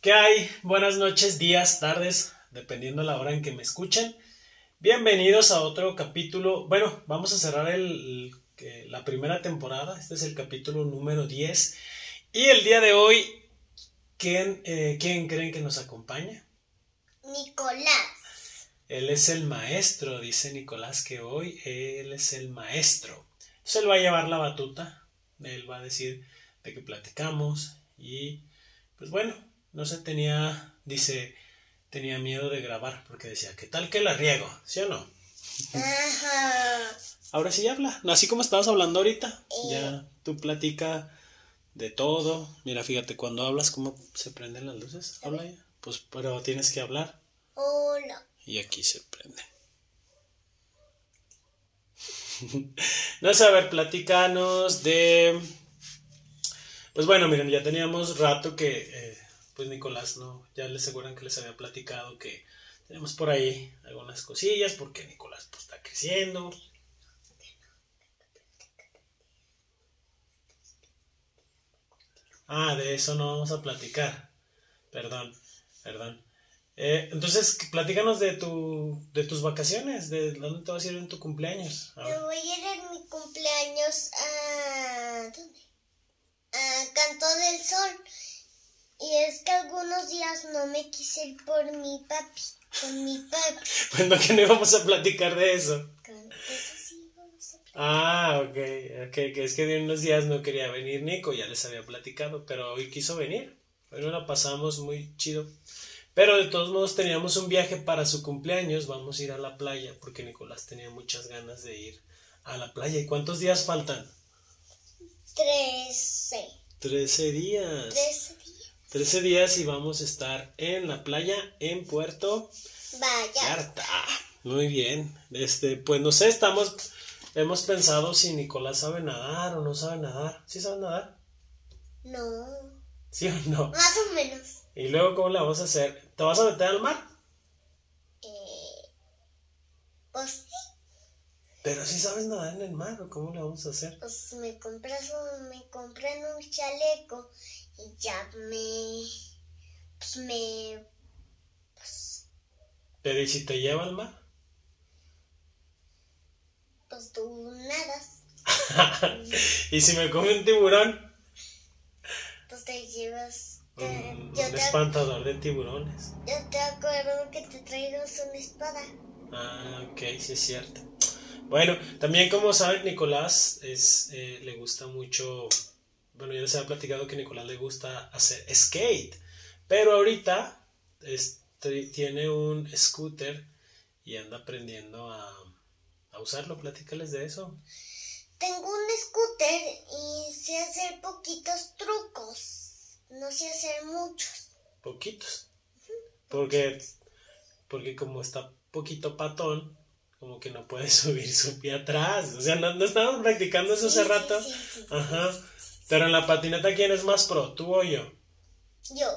¿Qué hay? Buenas noches, días, tardes, dependiendo la hora en que me escuchen. Bienvenidos a otro capítulo. Bueno, vamos a cerrar el, la primera temporada. Este es el capítulo número 10. Y el día de hoy, ¿quién, eh, ¿quién creen que nos acompaña? Nicolás. Él es el maestro, dice Nicolás que hoy él es el maestro. Se él va a llevar la batuta. Él va a decir de qué platicamos. Y pues bueno, no se tenía, dice, tenía miedo de grabar porque decía, ¿qué tal que la riego? ¿Sí o no? Ajá. Ahora sí habla, así como estabas hablando ahorita, ya tú platica de todo. Mira, fíjate, cuando hablas, ¿cómo se prenden las luces? Habla ya. Pues, pero tienes que hablar. Hola. Y aquí se prende. no sé, a ver, platicanos de... Pues bueno, miren, ya teníamos rato que eh, pues Nicolás no, ya les aseguran que les había platicado que tenemos por ahí algunas cosillas porque Nicolás pues, está creciendo. Ah, de eso no vamos a platicar. Perdón, perdón. Eh, entonces, platícanos de tu, de tus vacaciones, de dónde te vas a ir en tu cumpleaños. Me voy a ir en mi cumpleaños a... ¿Dónde? A Canto del Sol. Y es que algunos días no me quise ir por mi papi, con mi papi. Bueno, que no íbamos a platicar de eso. Ah, ok, ok, que es que de unos días no quería venir Nico, ya les había platicado, pero hoy quiso venir. Hoy la pasamos muy chido. Pero de todos modos teníamos un viaje para su cumpleaños, vamos a ir a la playa, porque Nicolás tenía muchas ganas de ir a la playa. ¿Y cuántos días faltan? Trece. Trece días. Trece. 13 días y vamos a estar en la playa en Puerto Vallarta. Muy bien. Este, pues no sé, estamos hemos pensado si Nicolás sabe nadar o no sabe nadar. ¿Sí sabe nadar? No. ¿Sí o no? Más o menos. ¿Y luego cómo la vamos a hacer? ¿Te vas a meter al mar? Eh, pues sí. Pero si sabes nadar en el mar, ¿o cómo la vamos a hacer? Pues me compras un, me compran un chaleco y ya me, pues me, pues... Pero ¿y si te lleva al mar? Pues tú nadas. ¿Y si me come un tiburón? Pues te llevas... un, espantador de tiburones. Yo te acuerdo que te traigas una espada. Ah, ok, sí es cierto. Bueno, también como saben, Nicolás es, eh, le gusta mucho bueno, ya les había platicado que a Nicolás le gusta hacer skate, pero ahorita este, tiene un scooter y anda aprendiendo a, a usarlo. Platícales de eso. Tengo un scooter y sé hacer poquitos trucos. No sé hacer muchos. Poquitos. Porque, porque como está poquito patón, como que no puede subir su pie atrás. O sea, no, no estábamos practicando eso hace rato. Ajá. Pero en la patineta, ¿quién es más pro? ¿Tú o yo? Yo.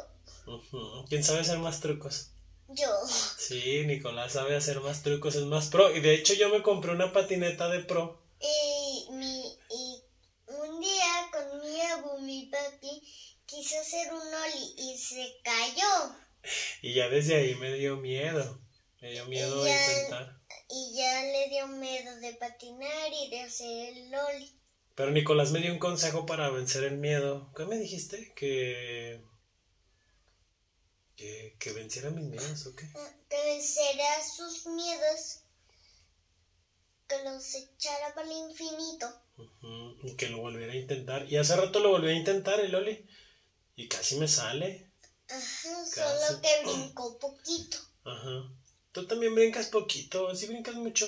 ¿Quién sabe hacer más trucos? Yo. Sí, Nicolás sabe hacer más trucos, es más pro. Y de hecho yo me compré una patineta de pro. Y, mi, y un día con mi abu, mi papi, quiso hacer un oli y se cayó. Y ya desde ahí me dio miedo. Me dio miedo de intentar. Y ya le dio miedo de patinar y de hacer el oli. Pero Nicolás me dio un consejo para vencer el miedo. ¿Qué me dijiste? Que. que, que venciera mis miedos, ¿o qué? Que venciera sus miedos. Que los echara para el infinito. Y que lo volviera a intentar. Y hace rato lo volví a intentar, el Oli. Y casi me sale. Ajá, solo que brincó poquito. Ajá. Tú también brincas poquito, ¿sí brincas mucho?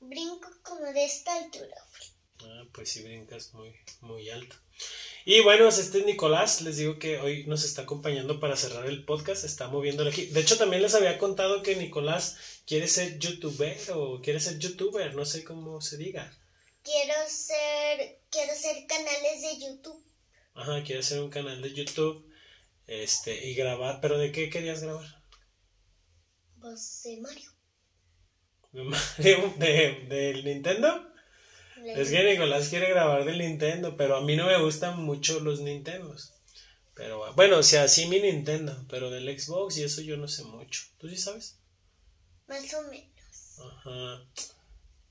Brinco como de esta altura, Ah, pues sí brincas muy, muy alto. Y bueno, este es Nicolás, les digo que hoy nos está acompañando para cerrar el podcast, está moviéndolo aquí. De hecho, también les había contado que Nicolás quiere ser youtuber o quiere ser youtuber, no sé cómo se diga. Quiero ser, quiero ser canales de YouTube. Ajá, quiere hacer un canal de YouTube, este, y grabar, pero ¿de qué querías grabar? Pues de Mario. ¿De Mario? ¿De, ¿Del Nintendo? Es que Nicolás quiere grabar del Nintendo, pero a mí no me gustan mucho los Nintendos. Pero bueno, o sea, sí mi Nintendo, pero del Xbox y eso yo no sé mucho. ¿Tú sí sabes? Más o menos. Ajá.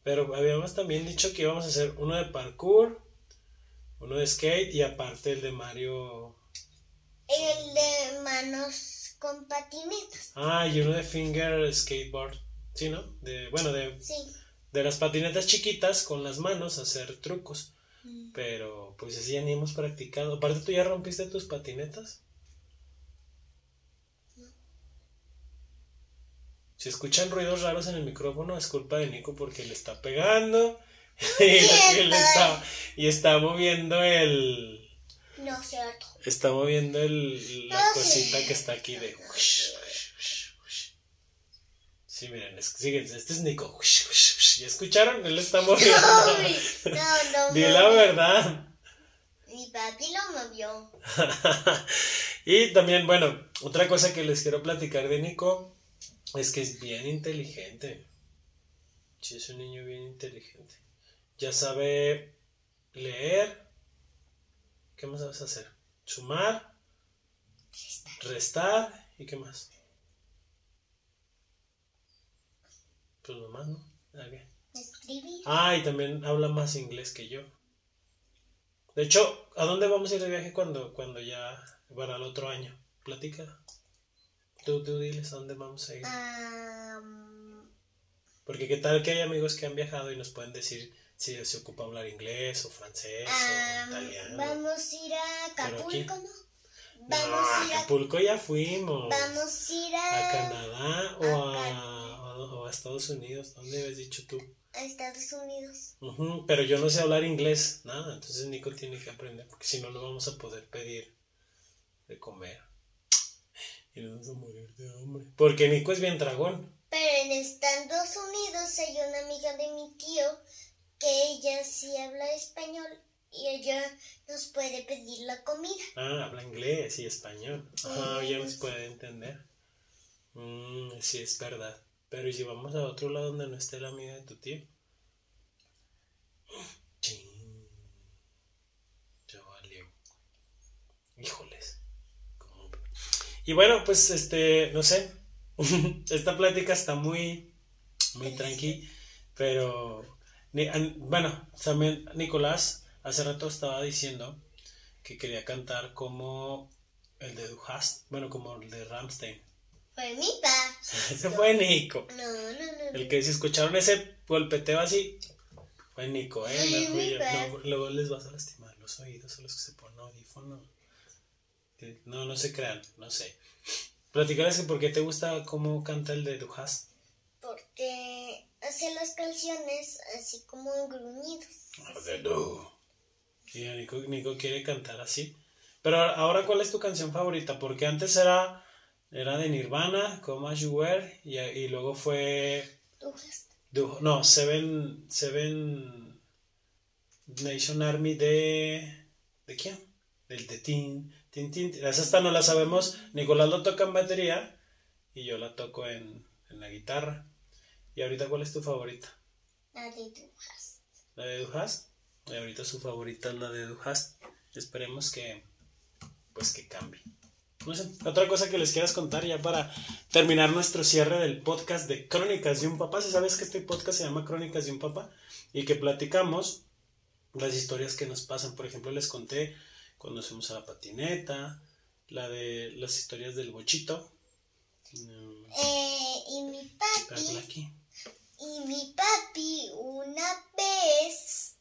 Pero habíamos también dicho que íbamos a hacer uno de parkour, uno de skate y aparte el de Mario. El de manos con patinetas. Ah, y uno de finger skateboard. Sí, ¿no? De, bueno, de, Sí. de las patinetas chiquitas con las manos hacer trucos. Pero pues así ya ni hemos practicado. Aparte, ¿tú ya rompiste tus patinetas? Si escuchan ruidos raros en el micrófono, es culpa de Nico porque le está pegando y, le está, y está moviendo el. No. Está moviendo el, la No, cosita que está aquí de. Sí, miren, es, fíjense, este es Nico. ¿Ya escucharon? Él está moviendo. No, no, Di no. la verdad. Mi papi lo movió. y también, bueno, otra cosa que les quiero platicar de Nico es que es bien inteligente. Sí, es un niño bien inteligente. Ya sabe leer. ¿Qué más sabes hacer? Sumar, restar y qué más. Pues nomás, ¿no? ¿A qué? Escribir. Ah, y también habla más inglés que yo. De hecho, ¿a dónde vamos a ir de viaje cuando, cuando ya para el otro año? Platica. Tú, tú diles a dónde vamos a ir. Ah. Porque qué tal que hay amigos que han viajado y nos pueden decir si se ocupa hablar inglés o francés o italiano. vamos a ir a Acapulco, ¿no? No, Vamos a a ir a, Acapulco ya fuimos. vamos a ir A a, Canadá o a a, o- a Estados Unidos. ¿Dónde habías dicho tú? a Estados Unidos. Ujú, pero yo no sé hablar inglés, nada, entonces Nico tiene que aprender, porque si no, no vamos a poder pedir de comer. Y nos vamos a morir de hambre. Porque Nico es bien dragón. Pero en Estados Unidos hay una amiga de mi tío que ella sí habla español y ella nos puede pedir la comida. Ah, habla inglés y español. Ajá, Mm. ya nos puede entender. Mm, sí, es verdad. Pero ¿y si vamos a otro lado donde no esté la amiga de tu tío? Chin. Ya valió. Híjoles. ¿Cómo? Y bueno, pues este, no sé. Esta plática está muy, muy tranqui. Pero, bueno, también Nicolás hace rato estaba diciendo que quería cantar como el de Duhast, bueno, como el de Ramstein. Fue mi pa. Ese fue Nico. No, no, no. El que si escucharon ese golpeteo así, fue Nico, ¿eh? Ay, No luego les vas a lastimar los oídos a los que se ponen audífono. No, no se crean, no sé. Platicarles que por qué te gusta cómo canta el de Duhast. Porque hace las canciones así como gruñidos. Sí, Nico, Nico quiere cantar así. Pero ahora, ¿cuál es tu canción favorita? Porque antes era, era de Nirvana, Come As You Were, y, y luego fue. Du- No, Seven, Seven Nation Army de. ¿De quién? Del de Tin, Tin, Tin. Tin. Esa esta no la sabemos. Nicolás lo toca en batería y yo la toco en, en la guitarra. ¿Y ahorita cuál es tu favorita? La de Dujas. ¿La de Duhast? Y ahorita su favorita es la de Duhast. Esperemos que. Pues que cambie. No sé, otra cosa que les quieras contar ya para terminar nuestro cierre del podcast de Crónicas de un Papá. Si sabes que este podcast se llama Crónicas de un Papá y que platicamos las historias que nos pasan. Por ejemplo, les conté cuando fuimos a la patineta, la de las historias del bochito. Eh, y mi papi, aquí. Y mi papi una vez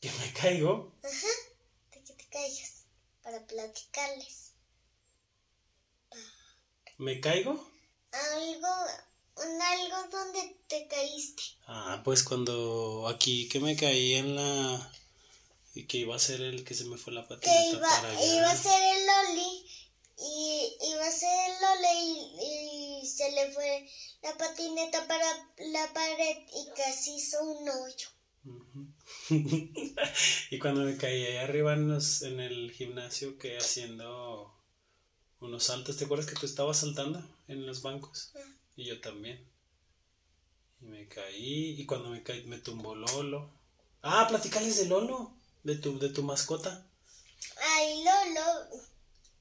Que me caigo. de que te calles para platicarles ¿Me caigo? algo, un algo donde te caíste. Ah, pues cuando aquí que me caí en la... Y que iba a ser el que se me fue la Que patineta iba, para allá. iba a ser el Loli y iba a Loli y, y se le fue la patineta para la pared y casi hizo un hoyo. Y cuando me caí ahí arriba en, los- en el gimnasio que haciendo unos saltos, ¿te acuerdas que tú estabas saltando en los bancos? Ah. Y yo también. Y me caí y cuando me caí me tumbó Lolo. Ah, platicales de Lolo. de tu, de tu mascota? Ay, Lolo,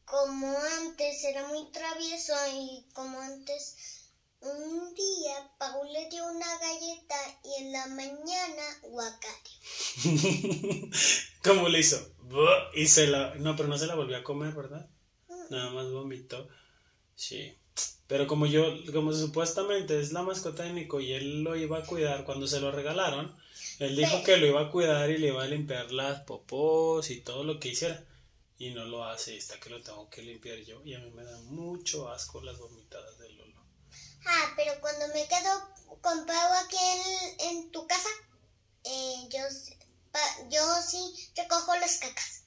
como antes era muy travieso y como antes un día Paul le dio una galleta y en la mañana guacario. ¿Cómo le hizo? Y se la... No, pero no se la volvió a comer, ¿verdad? Nada más vomitó. Sí. Pero como yo, como supuestamente es la mascota de Nico y él lo iba a cuidar cuando se lo regalaron, él dijo que lo iba a cuidar y le iba a limpiar las popós y todo lo que hiciera. Y no lo hace, y está que lo tengo que limpiar yo. Y a mí me da mucho asco las vomitadas de Lolo. Ah, pero cuando me quedo con Pau aquí en, en tu casa, eh, yo, pa- yo sí recojo las cacas.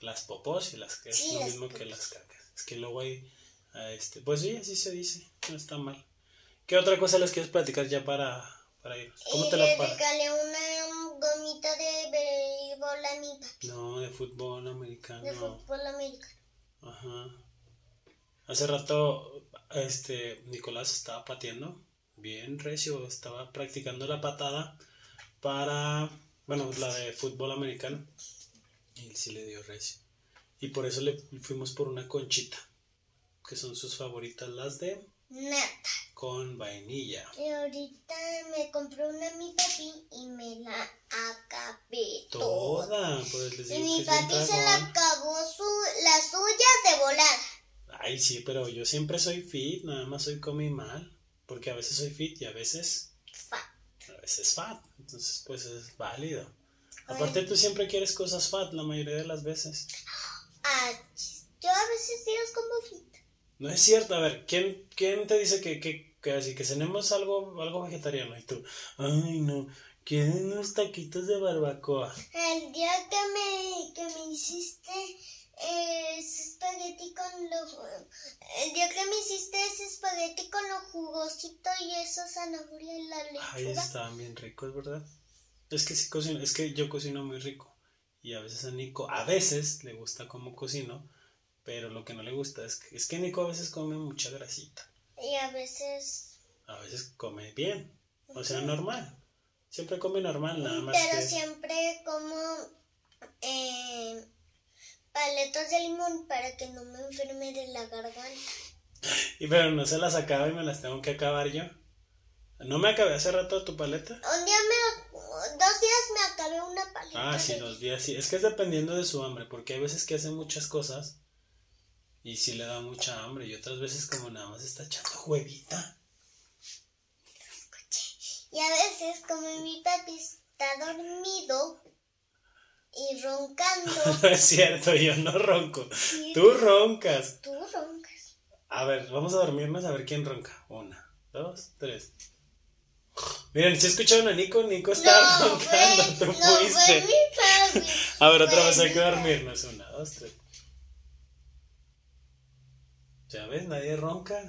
Las popós y las que es Sí, lo las mismo que popós. las cacas. Es que luego hay, a este, pues sí, así se dice, no está mal. ¿Qué otra cosa les quieres platicar ya para, para irnos? ¿Cómo y te la paras? regalé una gomita de a mi papi, No, de fútbol americano. de fútbol americano. Ajá. Hace rato, este, Nicolás estaba pateando bien recio, estaba practicando la patada para, bueno, la de fútbol americano. Y sí le dio recio. Y por eso le fuimos por una conchita, que son sus favoritas, las de Nata. con vainilla. Y ahorita me compré una mi papi y me la acabé toda. Toda, pues Y mi papi se la acabó su, la suya de volada. Ay, sí, pero yo siempre soy fit, nada más soy comí mal, porque a veces soy fit y a veces Fa. a veces fat, entonces pues es válido. Aparte tú siempre quieres cosas fat la mayoría de las veces. Ah, yo a veces digo como fit. No es cierto, a ver, ¿quién, quién te dice que, que, que así que cenemos algo, algo vegetariano? Y tú, ay no, quieren unos taquitos de barbacoa. El día que me, que me hiciste eh, ese espagueti con lo... El día que me hiciste ese espagueti con lo jugosito y esa zanahoria y la Ay, lechuga. estaban bien ricos, ¿verdad? Es que sí cocino, es que yo cocino muy rico. Y a veces a Nico, a veces le gusta como cocino, pero lo que no le gusta es que, es que Nico a veces come mucha grasita. Y a veces... A veces come bien, o sea, normal. Siempre come normal, nada más Pero que... siempre como eh, paletas de limón para que no me enferme de la garganta. Y pero no se las acaba y me las tengo que acabar yo. ¿No me acabé hace rato tu paleta? Un día me... Dos días me acabé una paleta. Ah, sí, de- dos días sí. Es que es dependiendo de su hambre, porque hay veces que hace muchas cosas y sí le da mucha hambre y otras veces como nada más está echando huevita. Y a veces como mi papi está dormido y roncando, No es cierto, yo no ronco. Sí. Tú roncas. tú roncas. A ver, vamos a dormirnos a ver quién ronca. Una, dos, tres. Miren, si escucharon a Nico, Nico está No, roncando, fue, tú no fue fuiste. mi papi. A ver, otra fue vez hay que dormirnos. Una, dos, tres. Ya ves, nadie ronca.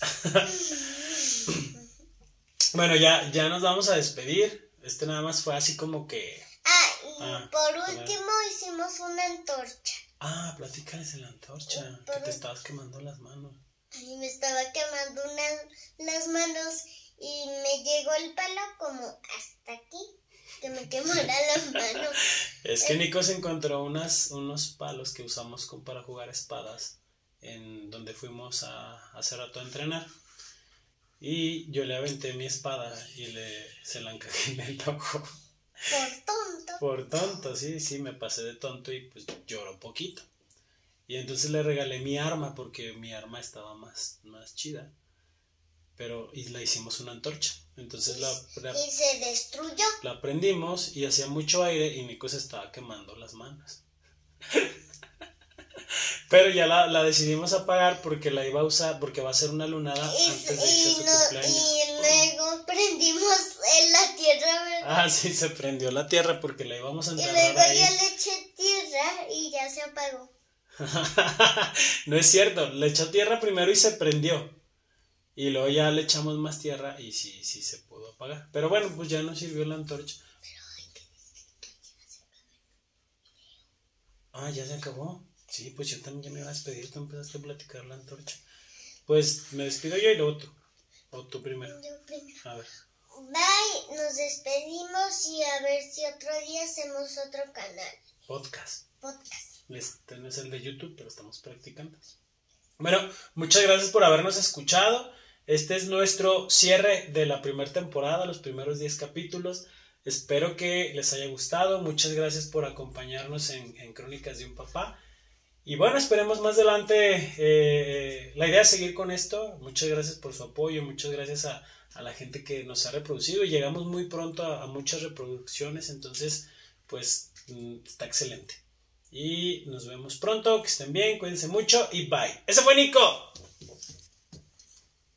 bueno, ya, ya nos vamos a despedir. Este nada más fue así como que. Ah, y Ah, por último hicimos una antorcha. Ah, platícales en la antorcha. Que te estabas quemando las manos. Y me estaba quemando una, las manos y me llegó el palo como hasta aquí, que me las manos. Es que Nico se encontró unas, unos palos que usamos con- para jugar espadas en donde fuimos a hace rato a entrenar. Y yo le aventé mi espada y le, se la encajé en el ojo. Por tonto. Por tonto, sí, sí, me pasé de tonto y pues lloró poquito. Y entonces le regalé mi arma porque mi arma estaba más, más chida. Pero, y la hicimos una antorcha. Entonces la, la, Y se destruyó. la prendimos y hacía mucho aire y Nico se estaba quemando las manos. Pero ya la, la decidimos apagar porque la iba a usar, porque va a ser una lunada Y, antes de irse a y su no- cumpleaños. y luego prendimos en la tierra, ¿verdad? Ah, sí, se prendió la tierra porque la íbamos a y enterrar luego ahí. yo le eché tierra y ya se apagó. no es cierto, le echó tierra primero y se prendió. Y luego ya le echamos más tierra y sí, sí se pudo apagar. Pero bueno, pues ya nos sirvió la antorcha. Ah, ya se acabó. Sí, pues yo también ya me iba a despedir, tú empezaste a platicar la antorcha. Pues me despido yo y luego tú. O tú primero. Yo primero. A ver. Bye, nos despedimos y a ver si otro día hacemos otro canal. Podcast. Podcast. Este no es el de YouTube, pero estamos practicando. Bueno, muchas gracias por habernos escuchado. Este es nuestro cierre de la primera temporada, los primeros 10 capítulos. Espero que les haya gustado. Muchas gracias por acompañarnos en, Crónicas de un Papá. Y bueno, esperemos más adelante. Eh, la idea es seguir con esto. Muchas gracias por su apoyo. Muchas gracias a, la gente que nos ha reproducido. Llegamos muy pronto a, a muchas reproducciones. Entonces, pues mm, está excelente. Y nos vemos pronto. Que estén bien. Cuídense mucho. Y bye. Ese fue Nico.